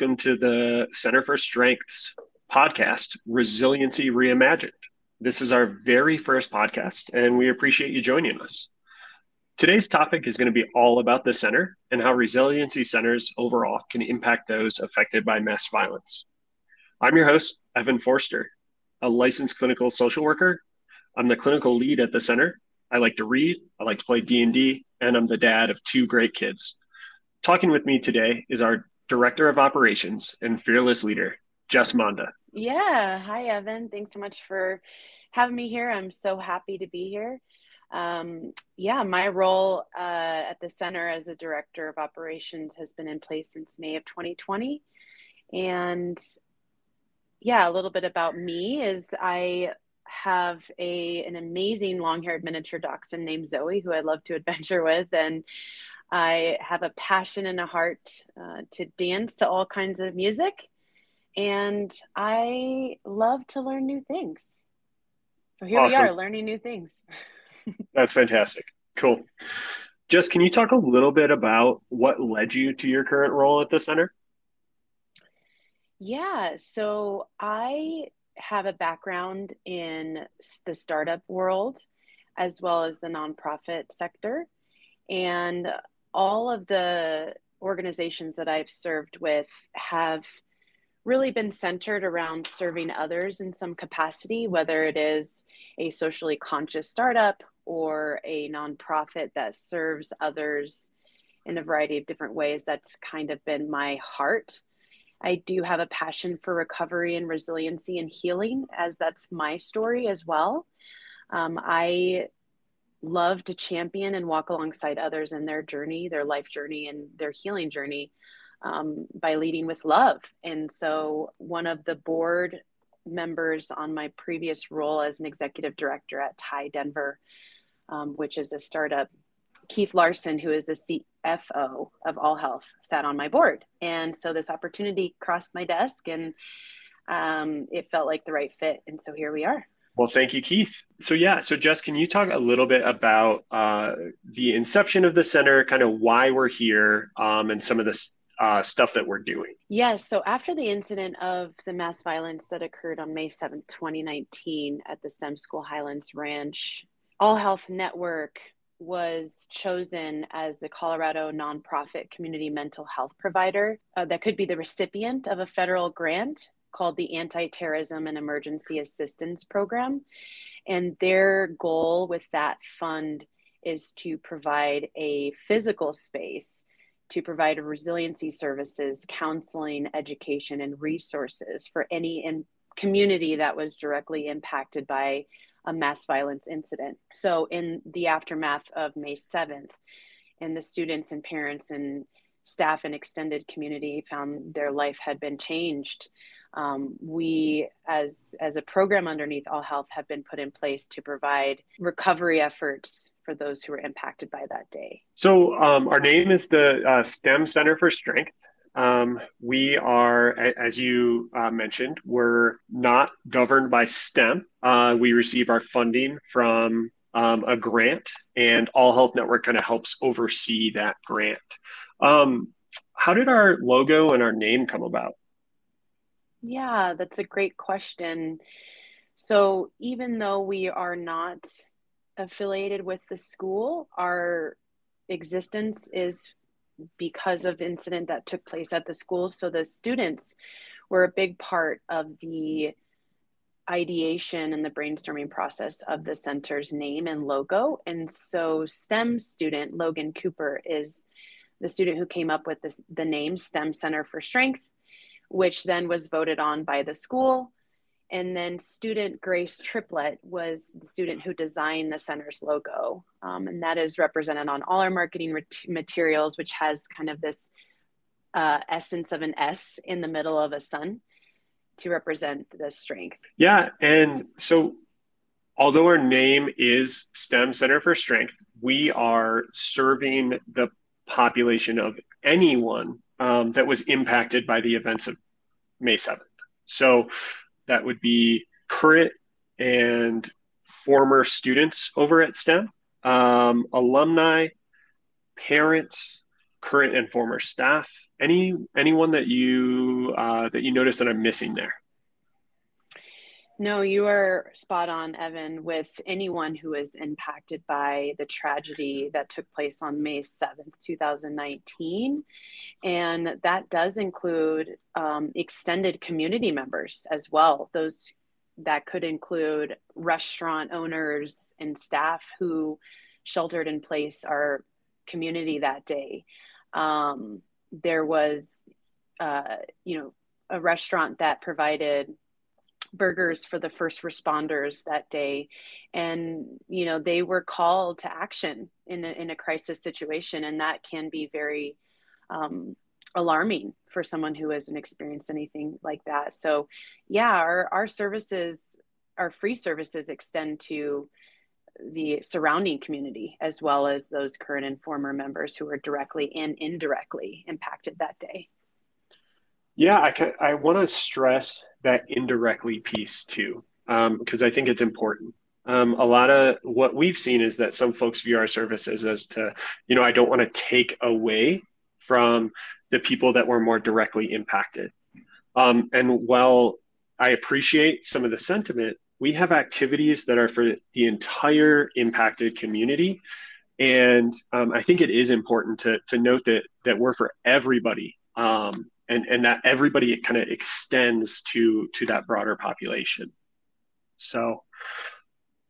welcome to the Center for Strength's podcast, Resiliency Reimagined. This is our very first podcast, and we appreciate you joining us. Today's topic is going to be all about the center and how resiliency centers overall can impact those affected by mass violence. I'm your host, Evan Forster, a licensed clinical social worker. I'm the clinical lead at the center. I like to read, I like to play D&D, and I'm the dad of two great kids. Talking with me today is our Director of Operations and fearless leader, Jess Monda. Yeah. Hi, Evan. Thanks so much for having me here. I'm so happy to be here. Um, yeah, my role uh, at the center as a director of operations has been in place since May of 2020. And yeah, a little bit about me is I have a an amazing long-haired miniature dachshund named Zoe who I love to adventure with and I have a passion and a heart uh, to dance to all kinds of music, and I love to learn new things. So here awesome. we are learning new things. That's fantastic. Cool. Jess, can you talk a little bit about what led you to your current role at the center? Yeah, so I have a background in the startup world as well as the nonprofit sector. And all of the organizations that I've served with have really been centered around serving others in some capacity, whether it is a socially conscious startup or a nonprofit that serves others in a variety of different ways. That's kind of been my heart. I do have a passion for recovery and resiliency and healing, as that's my story as well. Um, I love to champion and walk alongside others in their journey, their life journey, and their healing journey um, by leading with love. And so, one of the board members on my previous role as an executive director at TIE Denver, um, which is a startup, Keith Larson, who is the CFO of All Health, sat on my board. And so, this opportunity crossed my desk and um, it felt like the right fit. And so, here we are. Well, thank you, Keith. So, yeah, so Jess, can you talk a little bit about uh, the inception of the center, kind of why we're here, um, and some of the uh, stuff that we're doing? Yes. So, after the incident of the mass violence that occurred on May 7th, 2019, at the STEM School Highlands Ranch, All Health Network was chosen as the Colorado nonprofit community mental health provider uh, that could be the recipient of a federal grant called the Anti Terrorism and Emergency Assistance Program. And their goal with that fund is to provide a physical space to provide resiliency services, counseling, education, and resources for any in community that was directly impacted by a mass violence incident. So, in the aftermath of May 7th, and the students and parents and staff and extended community found their life had been changed um, we as as a program underneath all health have been put in place to provide recovery efforts for those who were impacted by that day. So um, our name is the uh, stem center for strength. Um, we are as you uh, mentioned we're not governed by stem. Uh, we receive our funding from um, a grant and all health network kind of helps oversee that grant. Um, how did our logo and our name come about yeah, that's a great question. So, even though we are not affiliated with the school, our existence is because of incident that took place at the school. So, the students were a big part of the ideation and the brainstorming process of the center's name and logo. And so, STEM student Logan Cooper is the student who came up with this, the name STEM Center for Strength which then was voted on by the school. And then student Grace Triplett was the student who designed the center's logo. Um, and that is represented on all our marketing materials, which has kind of this uh, essence of an S in the middle of a sun to represent the strength. Yeah. And so, although our name is STEM Center for Strength, we are serving the population of anyone um, that was impacted by the events of May 7th. So that would be current and former students over at STEM, um, alumni, parents, current and former staff. Any anyone that you uh, that you notice that I'm missing there? No, you are spot on, Evan, with anyone who is impacted by the tragedy that took place on May 7th, 2019. And that does include um, extended community members as well. Those that could include restaurant owners and staff who sheltered in place our community that day. Um, there was, uh, you know, a restaurant that provided burgers for the first responders that day. And you know they were called to action in a, in a crisis situation. And that can be very um, alarming for someone who hasn't experienced anything like that. So yeah our, our services our free services extend to the surrounding community as well as those current and former members who are directly and indirectly impacted that day yeah, I, I want to stress that indirectly piece too, because um, I think it's important. Um, a lot of what we've seen is that some folks view our services as to, you know, I don't want to take away from the people that were more directly impacted. Um, and while I appreciate some of the sentiment, we have activities that are for the entire impacted community. And um, I think it is important to, to note that, that we're for everybody um, and and that everybody kind of extends to to that broader population. So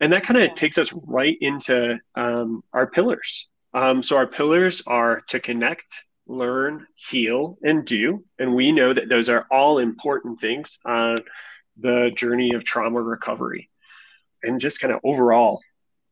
and that kind of takes us right into um, our pillars. Um, so our pillars are to connect learn heal and do. And we know that those are all important things on the journey of trauma recovery. And just kind of overall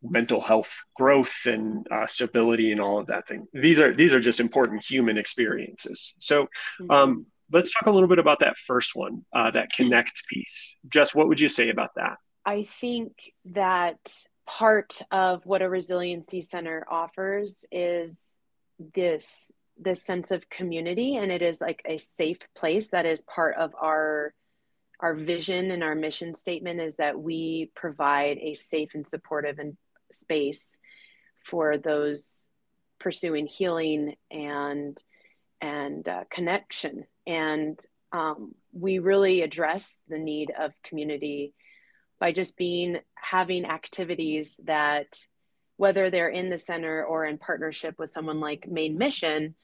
mental health growth and uh, stability and all of that thing. These are these are just important human experiences. So mm-hmm. um, let's talk a little bit about that first one uh, that connect piece. Jess what would you say about that? I think that part of what a resiliency center offers is this this sense of community and it is like a safe place that is part of our our vision and our mission statement is that we provide a safe and supportive and space for those pursuing healing and and uh, connection. And um, we really address the need of community by just being having activities that whether they're in the center or in partnership with someone like main mission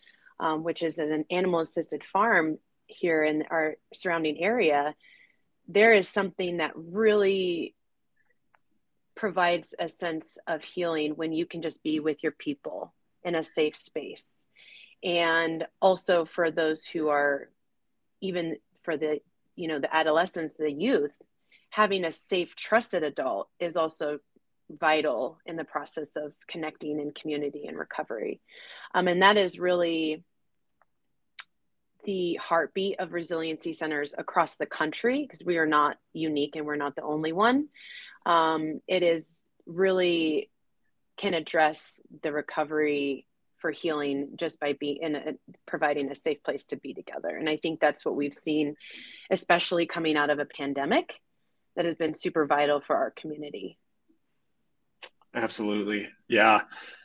um, which is an animal assisted farm here in our surrounding area there is something that really provides a sense of healing when you can just be with your people in a safe space. And also for those who are even for the you know the adolescents, the youth, having a safe, trusted adult is also vital in the process of connecting and community and recovery. Um, and that is really the heartbeat of resiliency centers across the country because we are not unique and we're not the only one. Um, it is really can address the recovery for healing just by being in a, providing a safe place to be together. And i think that's what we've seen especially coming out of a pandemic that has been super vital for our community. Absolutely. Yeah.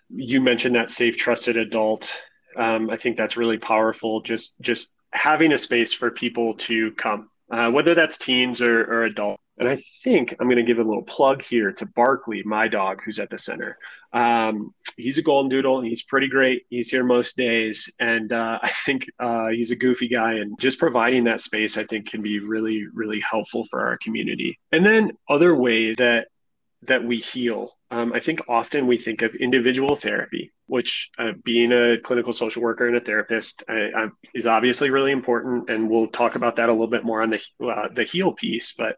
You mentioned that safe trusted adult. Um, i think that's really powerful. Just just having a space for people to come uh, whether that's teens or, or adults and I think I'm going to give a little plug here to Barkley, my dog, who's at the center. Um, he's a golden doodle. And he's pretty great. He's here most days. And uh, I think uh, he's a goofy guy. And just providing that space, I think, can be really, really helpful for our community. And then other ways that that we heal. Um, I think often we think of individual therapy, which uh, being a clinical social worker and a therapist is obviously really important, and we'll talk about that a little bit more on the uh, the heal piece. But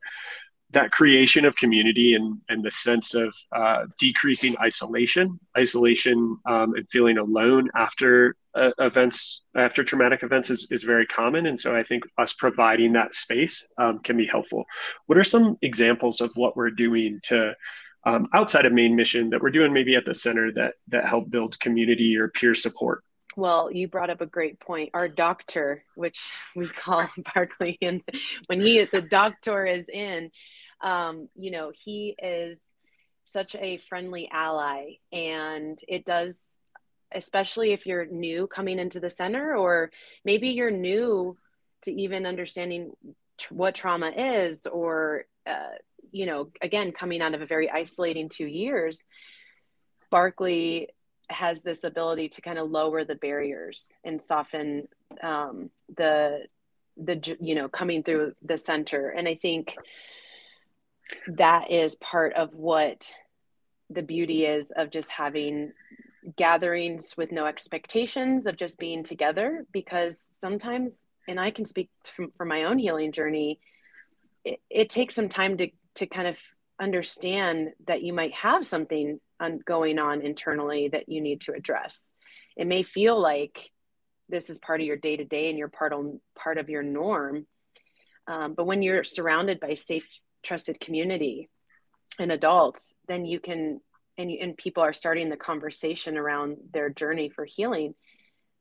that creation of community and, and the sense of uh, decreasing isolation, isolation um, and feeling alone after uh, events, after traumatic events is, is very common. And so I think us providing that space um, can be helpful. What are some examples of what we're doing to um, outside of main mission that we're doing maybe at the center that that help build community or peer support? Well, you brought up a great point. Our doctor, which we call Barkley, and when he the doctor is in, um, you know, he is such a friendly ally, and it does especially if you're new coming into the center, or maybe you're new to even understanding tr- what trauma is, or, uh, you know, again, coming out of a very isolating two years, Barkley has this ability to kind of lower the barriers and soften um, the the you know coming through the center. And i think that is part of what the beauty is of just having gatherings with no expectations of just being together because sometimes and i can speak from, for my own healing journey it, it takes some time to to kind of understand that you might have something on, going on internally that you need to address. It may feel like this is part of your day to day and you're part of part of your norm um, but when you're surrounded by safe trusted community and adults then you can and you, and people are starting the conversation around their journey for healing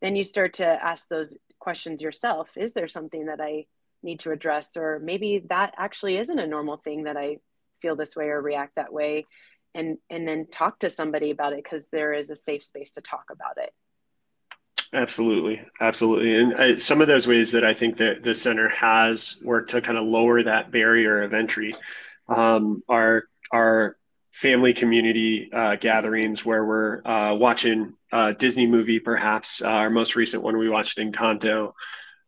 then you start to ask those questions yourself. Is there something that i need to address or maybe that actually isn't a normal thing that i feel this way or react that way. And and then talk to somebody about it because there is a safe space to talk about it. Absolutely, absolutely, and I, some of those ways that I think that the center has worked to kind of lower that barrier of entry um, are are family community uh, gatherings where we're uh, watching a Disney movie, perhaps uh, our most recent one we watched Encanto.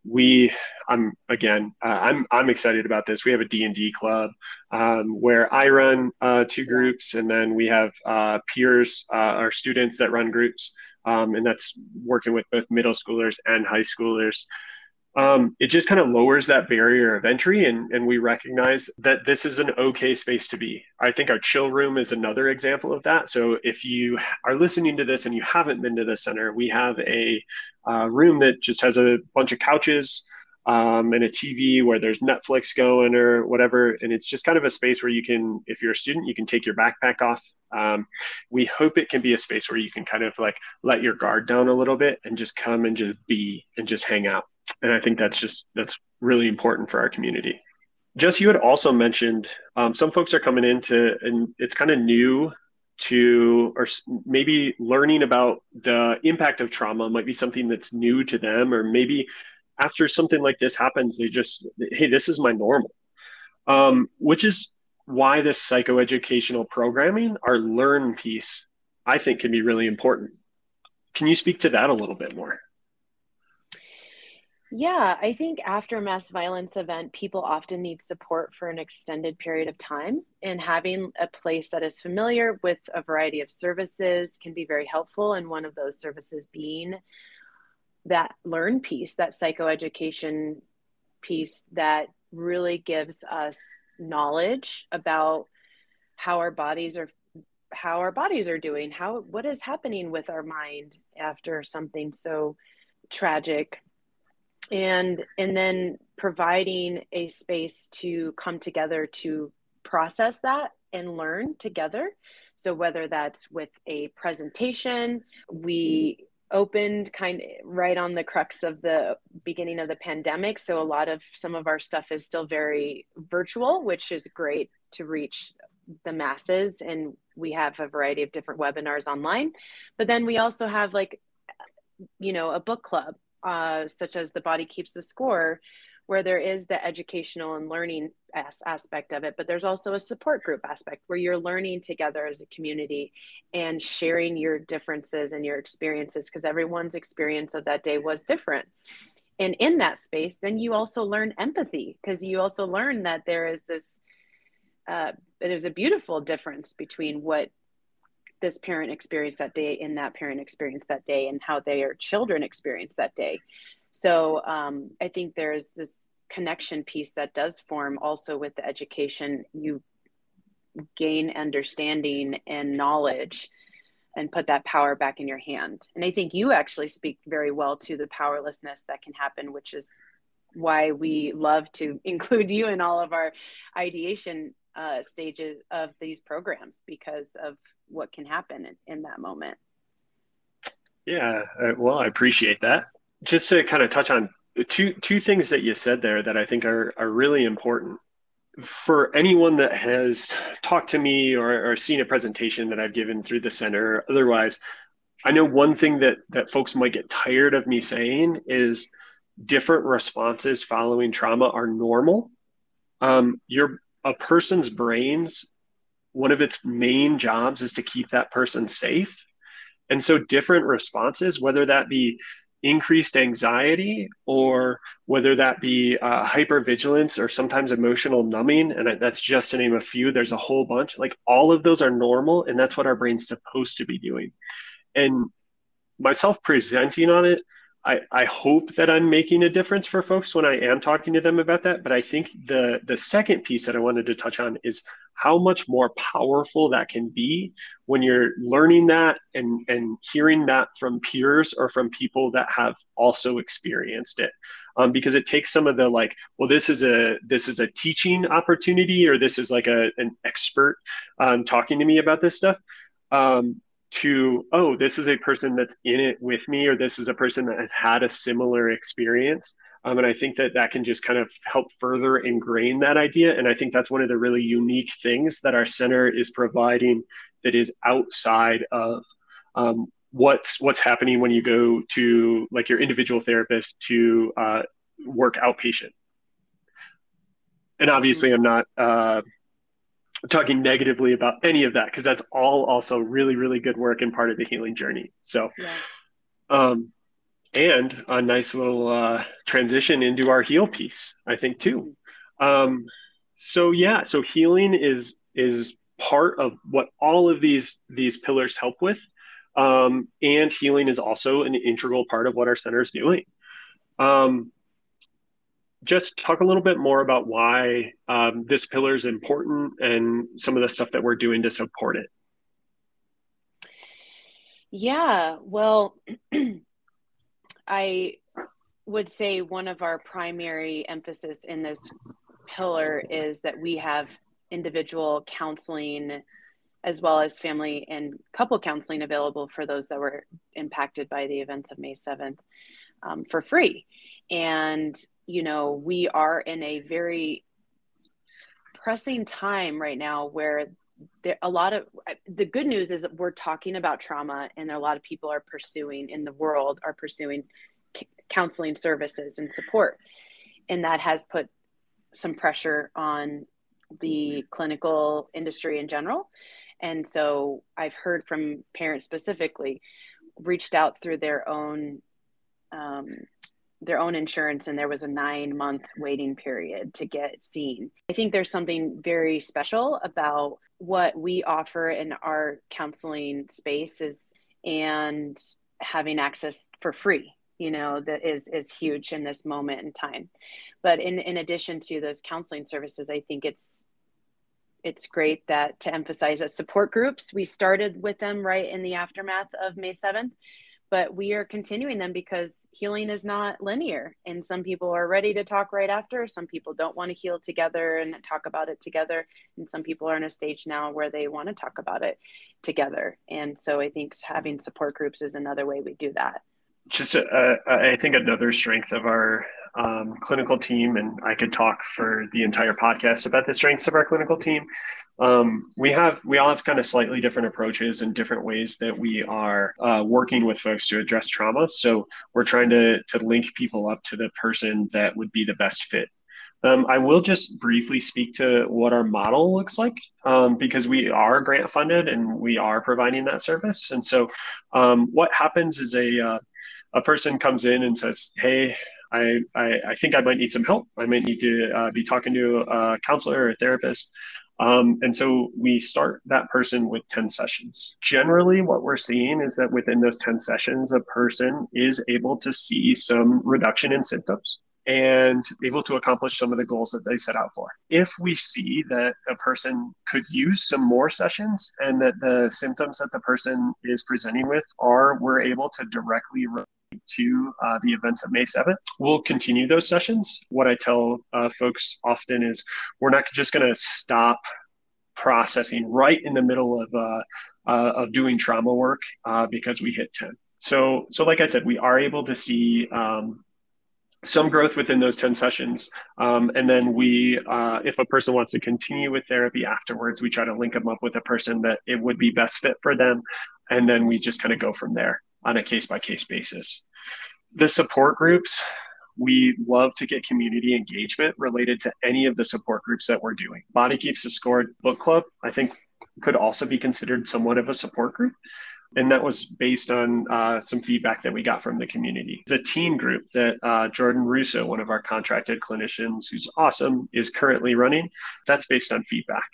We, I'm again, uh, I'm I'm excited about this. We have a D and D club um, where I run uh, two groups, and then we have uh, peers, our students that run groups um, and that's working with both middle schoolers and high schoolers. Um, it just kind of lowers that barrier of entry, and, and we recognize that this is an okay space to be. I think our chill room is another example of that. So if you are listening to this and you haven't been to the center, we have a uh, room that just has a bunch of couches um, and a TV where there's Netflix going or whatever. And it's just kind of a space where you can, if you're a student, you can take your backpack off. Um, we hope it can be a space where you can kind of like let your guard down a little bit and just come and just be and just hang out. And I think that's just, that's really important for our community. Jess, you had also mentioned um, some folks are coming into, and it's kind of new to or maybe learning about the impact of trauma might be something that's new to them or maybe after something like this happens, they just, hey, this is my normal. Um, which is why this psychoeducational programming, our learn piece, I think can be really important. Can you speak to that a little bit more? Yeah, I think after a mass violence event, people often need support for an extended period of time. And having a place that is familiar with a variety of services can be very helpful. And one of those services being that learn piece, that psychoeducation piece that really gives us knowledge about how our bodies are how our bodies are doing how what is happening with our mind after something so tragic. And and then providing a space to come together to process that and learn together. So whether that's with a presentation we opened kind of right on the crux of the beginning of the pandemic. So a lot of some of our stuff is still very virtual, which is great to reach the masses. And we have a variety of different webinars online. But then we also have like, you know, a book club, uh, such as The Body Keeps the Score, where there is the educational and learning as- aspect of it, but there's also a support group aspect where you're learning together as a community and sharing your differences and your experiences because everyone's experience of that day was different. And in that space, then you also learn empathy because you also learn that there is this, uh, there's a beautiful difference between what this parent experienced that day and that parent experienced that day and how their children experienced that day. So um, I think there's this connection piece that does form also with the education. You gain understanding and knowledge and put that power back in your hand. And I think you actually speak very well to the powerlessness that can happen, which is why we love to include you in all of our ideation uh, stages of these programs because of what can happen in, in that moment. Yeah, uh, well, I appreciate that just to kind of touch on two two things that you said there that I think are are really important for anyone that has talked to me or, or seen a presentation that I've given through the center. Otherwise, I know one thing that that folks might get tired of me saying is different responses following trauma are normal. Um, your a person's brains, one of its main jobs is to keep that person safe. And so different responses, whether that be increased anxiety or whether that be uh, hypervigilance or sometimes emotional numbing and that's just to name a few there's a whole bunch. Like all of those are normal and that's what our brain's supposed to be doing. And myself presenting on it I, I hope that I'm making a difference for folks when I am talking to them about that. But I think the the second piece that I wanted to touch on is how much more powerful that can be when you're learning that and and hearing that from peers or from people that have also experienced it. Um, because it takes some of the like, well, this is a this is a teaching opportunity or this is like a an expert um, talking to me about this stuff. Um, to oh this is a person that's in it with me or this is a person that has had a similar experience. Um, and i think that that can just kind of help further ingrain that idea. And i think that's one of the really unique things that our center is providing that is outside of um, what's what's happening when you go to like your individual therapist to uh, work outpatient. And obviously i'm not uh, talking negatively about any of that because that's all also really really good work and part of the healing journey. So yeah. um and a nice little uh, transition into our heal piece i think too. Um so yeah so healing is is part of what all of these these pillars help with. Um and healing is also an integral part of what our center is doing. Um Jess talk a little bit more about why um, this pillar is important and some of the stuff that we're doing to support it. Yeah, well, I would say one of our primary emphasis in this pillar is that we have individual counseling as well as family and couple counseling available for those that were impacted by the events of May 7th um, for free. And you know, we are in a very pressing time right now where there a lot of the good news is that we're talking about trauma and a lot of people are pursuing in the world are pursuing c- counseling services and support. And that has put some pressure on the clinical industry in general. And so i've heard from parents specifically reached out through their own um, their own insurance and there was a nine month waiting period to get seen. I think there's something very special about what we offer in our counseling spaces and having access for free you know that is is huge in this moment in time but in in addition to those counseling services i think it's it's great that to emphasize that support groups we started with them right in the aftermath of may 7th but we are continuing them because healing is not linear and some people are ready to talk right after some people don't want to heal together and talk about it together and some people are in a stage now where they want to talk about it together and so i think having support groups is another way we do that. Just uh, i think another strength of our um, clinical team and i could talk for the entire podcast about the strengths of our clinical team um, we have we all have kind of slightly different approaches and different ways that we are uh, working with folks to address trauma. So we're trying to to link people up to the person that would be the best fit. Um, I will just briefly speak to what our model looks like um, because we are grant funded and we are providing that service. And so, um, what happens is a uh, a person comes in and says, "Hey, I, I, I, think I might need some help. I might need to uh, be talking to a counselor or a therapist. Um, and so we start that person with 10 sessions. Generally, what we're seeing is that within those 10 sessions, a person is able to see some reduction in symptoms and able to accomplish some of the goals that they set out for. If we see that a person could use some more sessions and that the symptoms that the person is presenting with are, we're able to directly to uh, the events of May 7th. We'll continue those sessions. What I tell uh, folks often is we're not just going to stop processing right in the middle of uh, uh of doing trauma work uh, because we hit 10. So, so like I said, we are able to see um, some growth within those 10 sessions. Um, and then we, uh, if a person wants to continue with therapy afterwards, we try to link them up with a person that it would be best fit for them. And then we just kind of go from there on a case by case basis. The support groups, we love to get community engagement related to any of the support groups that we're doing. Body Keeps the Score Book Club, I think, could also be considered somewhat of a support group. And that was based on uh, some feedback that we got from the community. The teen group that uh, Jordan Russo, one of our contracted clinicians who's awesome, is currently running, that's based on feedback.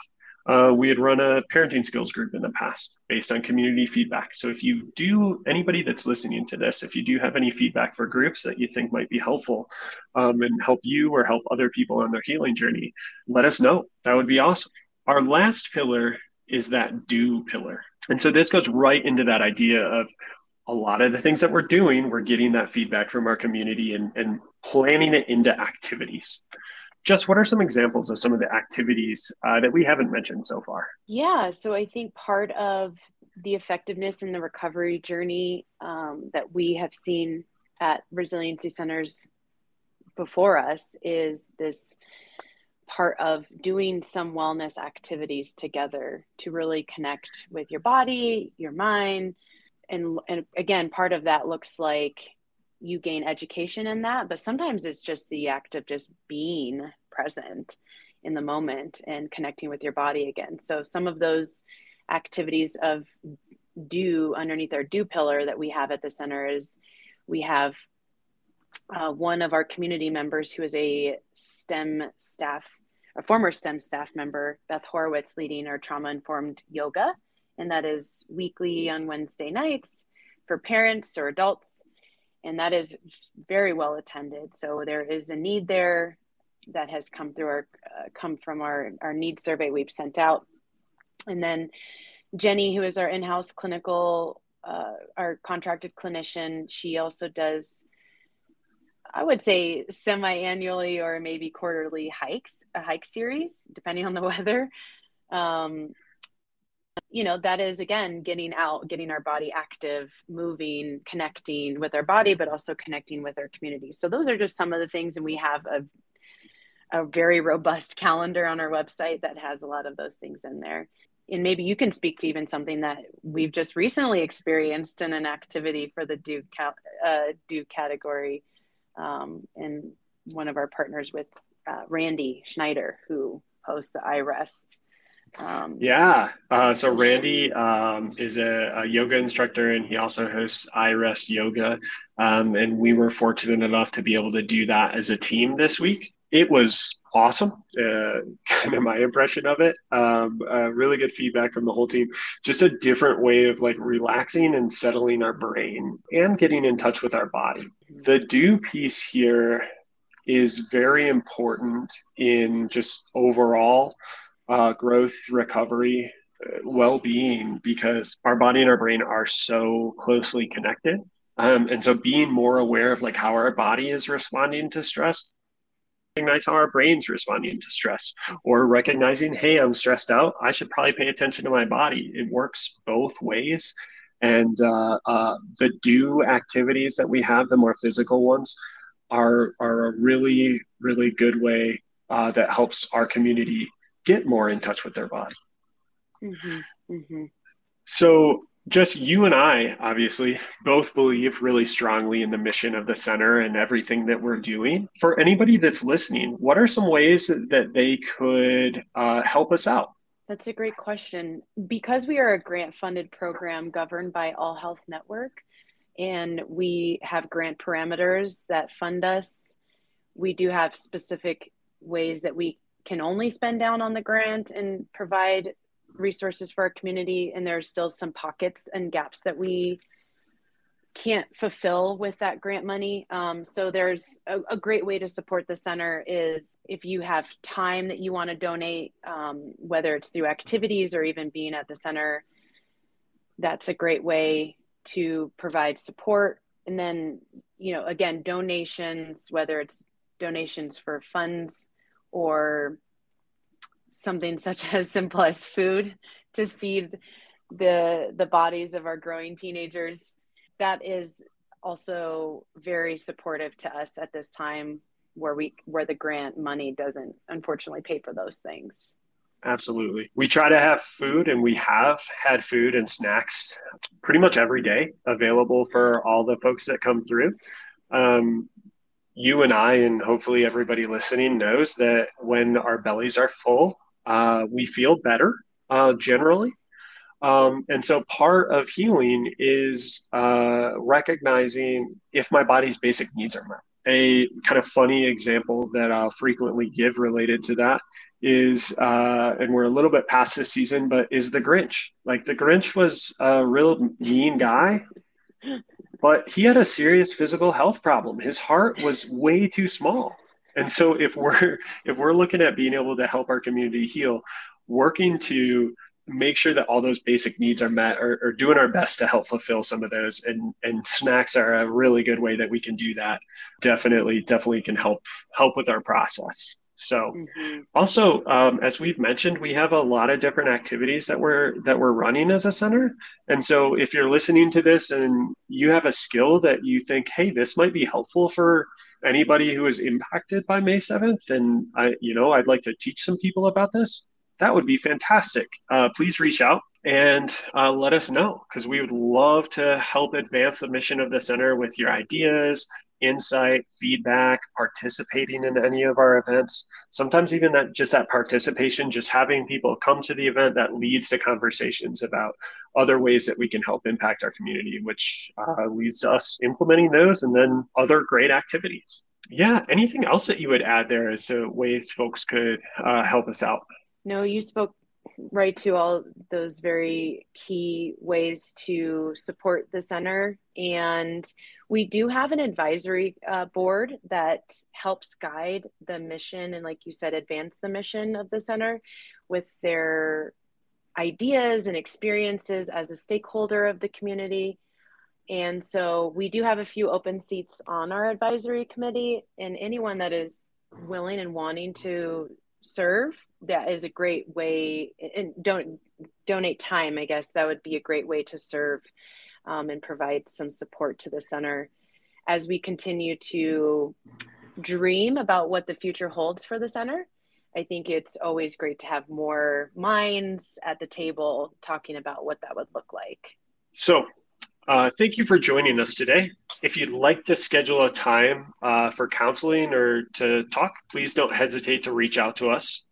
Uh, we had run a parenting skills group in the past based on community feedback. So if you do, anybody that's listening to this, if you do have any feedback for groups that you think might be helpful um, and help you or help other people on their healing journey, let us know. That would be awesome. Our last pillar is that do pillar. And so this goes right into that idea of a lot of the things that we're doing, we're getting that feedback from our community and, and planning it into activities. Jess what are some examples of some of the activities uh, that we haven't mentioned so far? Yeah, so I think part of the effectiveness in the recovery journey um, that we have seen at resiliency centers before us is this part of doing some wellness activities together to really connect with your body, your mind. And, and again, part of that looks like you gain education in that, but sometimes it's just the act of just being present in the moment and connecting with your body again. So some of those activities of do underneath our do pillar that we have at the center is we have uh, one of our community members who is a STEM staff, a former STEM staff member, Beth Horowitz, leading our trauma informed yoga. And that is weekly on Wednesday nights for parents or adults. And that is very well attended. So there is a need there that has come through our, uh, come from our, our need survey we've sent out. And then Jenny, who is our in-house clinical, uh, our contracted clinician, she also does I would say semi-annually or maybe quarterly hikes, a hike series, depending on the weather. Um, you know, that is again getting out, getting our body active, moving, connecting with our body, but also connecting with our community. So those are just some of the things, and we have a a very robust calendar on our website that has a lot of those things in there. And maybe you can speak to even something that we've just recently experienced in an activity for the do uh, do category um, and one of our partners with uh, Randy Schneider, who hosts the iRest. Um, yeah. Uh, so Randy um, is a, a, yoga instructor and he also hosts iRest Yoga. Um, and we were fortunate enough to be able to do that as a team this week. It was awesome. Uh, kind of my impression of it. Um, uh, really good feedback from the whole team. Just a different way of like relaxing and settling our brain and getting in touch with our body. The do piece here is very important in just overall uh, growth, recovery, uh, well being, because our body and our brain are so closely connected. Um, and so being more aware of like how our body is responding to stress recognize how our brain's responding to stress or recognizing hey i'm stressed out i should probably pay attention to my body it works both ways and uh, uh, the do activities that we have the more physical ones are are a really really good way uh, that helps our community get more in touch with their body. Mm-hmm, mm-hmm. So, Jess you and I, obviously, both believe really strongly in the mission of the center and everything that we're doing. For anybody that's listening, what are some ways that they could uh, help us out? That's a great question. Because we are a grant funded program governed by All Health Network, and we have grant parameters that fund us, we do have specific ways that we can only spend down on the grant and provide resources for our community and there's still some pockets and gaps that we can't fulfill with that grant money. Um, so there's a, a, great way to support the center is if you have time that you want to donate um, whether it's through activities or even being at the center that's a great way to provide support. And then you know again donations whether it's donations for funds or something such as simple as food to feed the the bodies of our growing teenagers that is also very supportive to us at this time where we where the grant money doesn't unfortunately pay for those things. Absolutely. We try to have food and we have had food and snacks pretty much every day available for all the folks that come through. Um, you and I, and hopefully everybody listening, knows that when our bellies are full, uh, we feel better uh, generally. Um, and so part of healing is uh, recognizing if my body's basic needs are met. A kind of funny example that I'll frequently give related to that is, uh, and we're a little bit past this season, but is the Grinch. Like the Grinch was a real mean guy, but he had a serious physical health problem. His heart was way too small. And so if we're if we're looking at being able to help our community heal, working to make sure that all those basic needs are met or, or, doing our best to help fulfill some of those and and snacks are a really good way that we can do that definitely definitely can help help with our process so mm-hmm. also um, as we've mentioned we have a lot of different activities that we're that we're running as a center and so if you're listening to this and you have a skill that you think hey this might be helpful for anybody who is impacted by may 7th and i you know i'd like to teach some people about this that would be fantastic. Uh, please reach out and uh, let us know because we would love to help advance the mission of the center with your ideas, insight, feedback, participating in any of our events. Sometimes even that just that participation, just having people come to the event that leads to conversations about other ways that we can help impact our community, which uh, leads to us implementing those and then other great activities. Yeah, anything else that you would add there as to ways folks could uh, help us out? No, you spoke right to all those very key ways to support the center. And we do have an advisory uh, board that helps guide the mission and, like you said, advance the mission of the center with their ideas and experiences as a stakeholder of the community. And so we do have a few open seats on our advisory committee, and anyone that is willing and wanting to serve that is a great way and don't donate time i guess that would be a great way to serve um, and provide some support to the center. As we continue to dream about what the future holds for the center i think it's always great to have more minds at the table talking about what that would look like. So uh, thank you for joining us today. If you'd like to schedule a time uh, for counseling or to talk, please don't hesitate to reach out to us.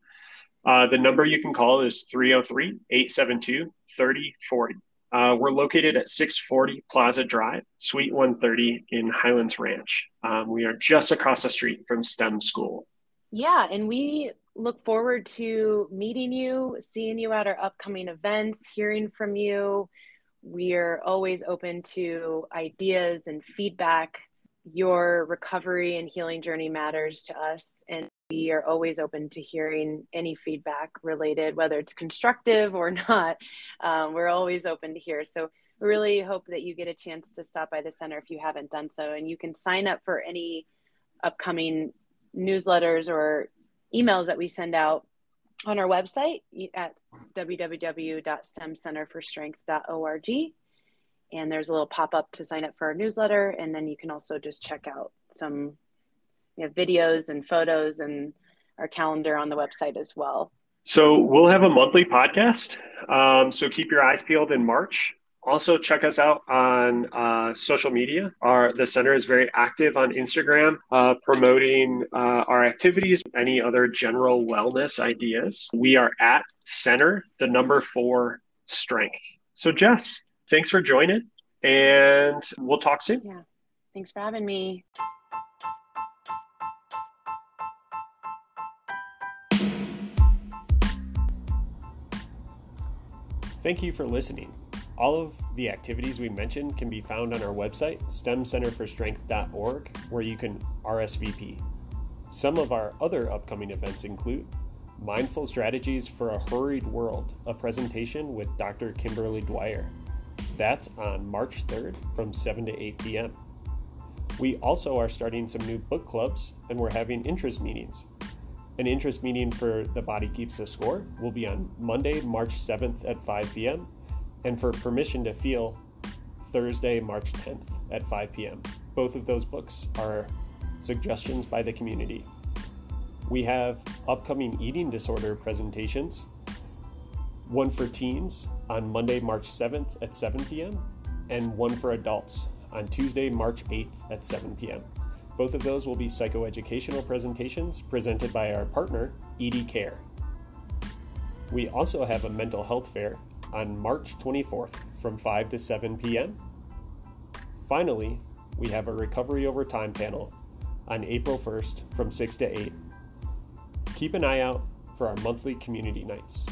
Uh, the number you can call is 303 872 3040. Uh, we're located at 640 Plaza Drive, Suite 130 in Highlands Ranch. Um, we are just across the street from STEM School. Yeah, and we look forward to meeting you, seeing you at our upcoming events, hearing from you. We're always open to ideas and feedback. Your recovery and healing journey matters to us, and we are always open to hearing any feedback related, whether it's constructive or not. Um, we're always open to hear. So really hope that you get a chance to stop by the center if you haven't done so. And you can sign up for any upcoming newsletters or emails that we send out on our website at www.stemcenterforstrength.org. And there's a little pop up to sign up for our newsletter. And then you can also just check out some videos and photos and our calendar on the website as well. So we'll have a monthly podcast. Um, so keep your eyes peeled in March. Also, check us out on uh, social media. Our the center is very active on Instagram, uh, promoting uh, our activities, any other general wellness ideas. We are at center, the number four strength. So, Jess, thanks for joining, and we'll talk soon. Yeah, thanks for having me. Thank you for listening. All of the activities we mentioned can be found on our website, stemcenterforstrength.org, where you can RSVP. Some of our other upcoming events include Mindful Strategies for a Hurried World, a presentation with Dr. Kimberly Dwyer. That's on March 3rd from 7 to 8 p.m. We also are starting some new book clubs and we're having interest meetings. An interest meeting for The Body Keeps the Score will be on Monday, March 7th at 5 p.m. And for Permission to Feel, Thursday, March 10th at 5 p.m. Both of those books are suggestions by the community. We have upcoming eating disorder presentations one for teens on Monday, March 7th at 7 p.m., and one for adults on Tuesday, March 8th at 7 p.m. Both of those will be psychoeducational presentations presented by our partner, ED Care. We also have a mental health fair on March 24th from 5 to 7 p.m. Finally, we have a recovery over time panel on April 1st from 6 to 8. Keep an eye out for our monthly community nights.